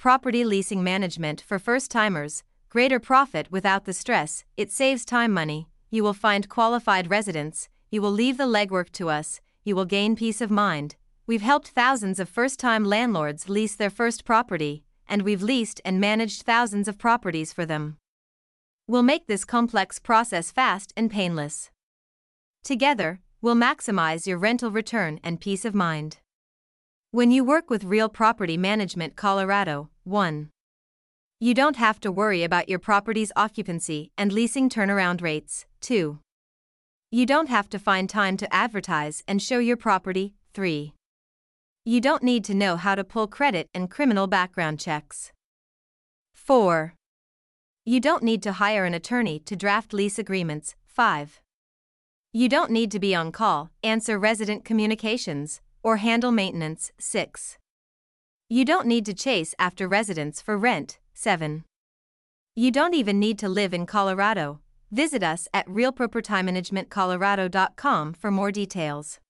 property leasing management for first timers, greater profit without the stress, it saves time money, you will find qualified residents, you will leave the legwork to us, you will gain peace of mind. We've helped thousands of first time landlords lease their first property, and we've leased and managed thousands of properties for them. We'll make this complex process fast and painless. Together, we'll maximize your rental return and peace of mind. When you work with Real Property Management Colorado, 1. You don't have to worry about your property's occupancy and leasing turnaround rates, 2. You don't have to find time to advertise and show your property, 3. You don't need to know how to pull credit and criminal background checks. 4. You don't need to hire an attorney to draft lease agreements, 5. You don't need to be on call, answer resident communications, or handle maintenance. 6. You don't need to chase after residents for rent. 7. You don't even need to live in Colorado. Visit us at realpropertymanagementcolorado.com for more details.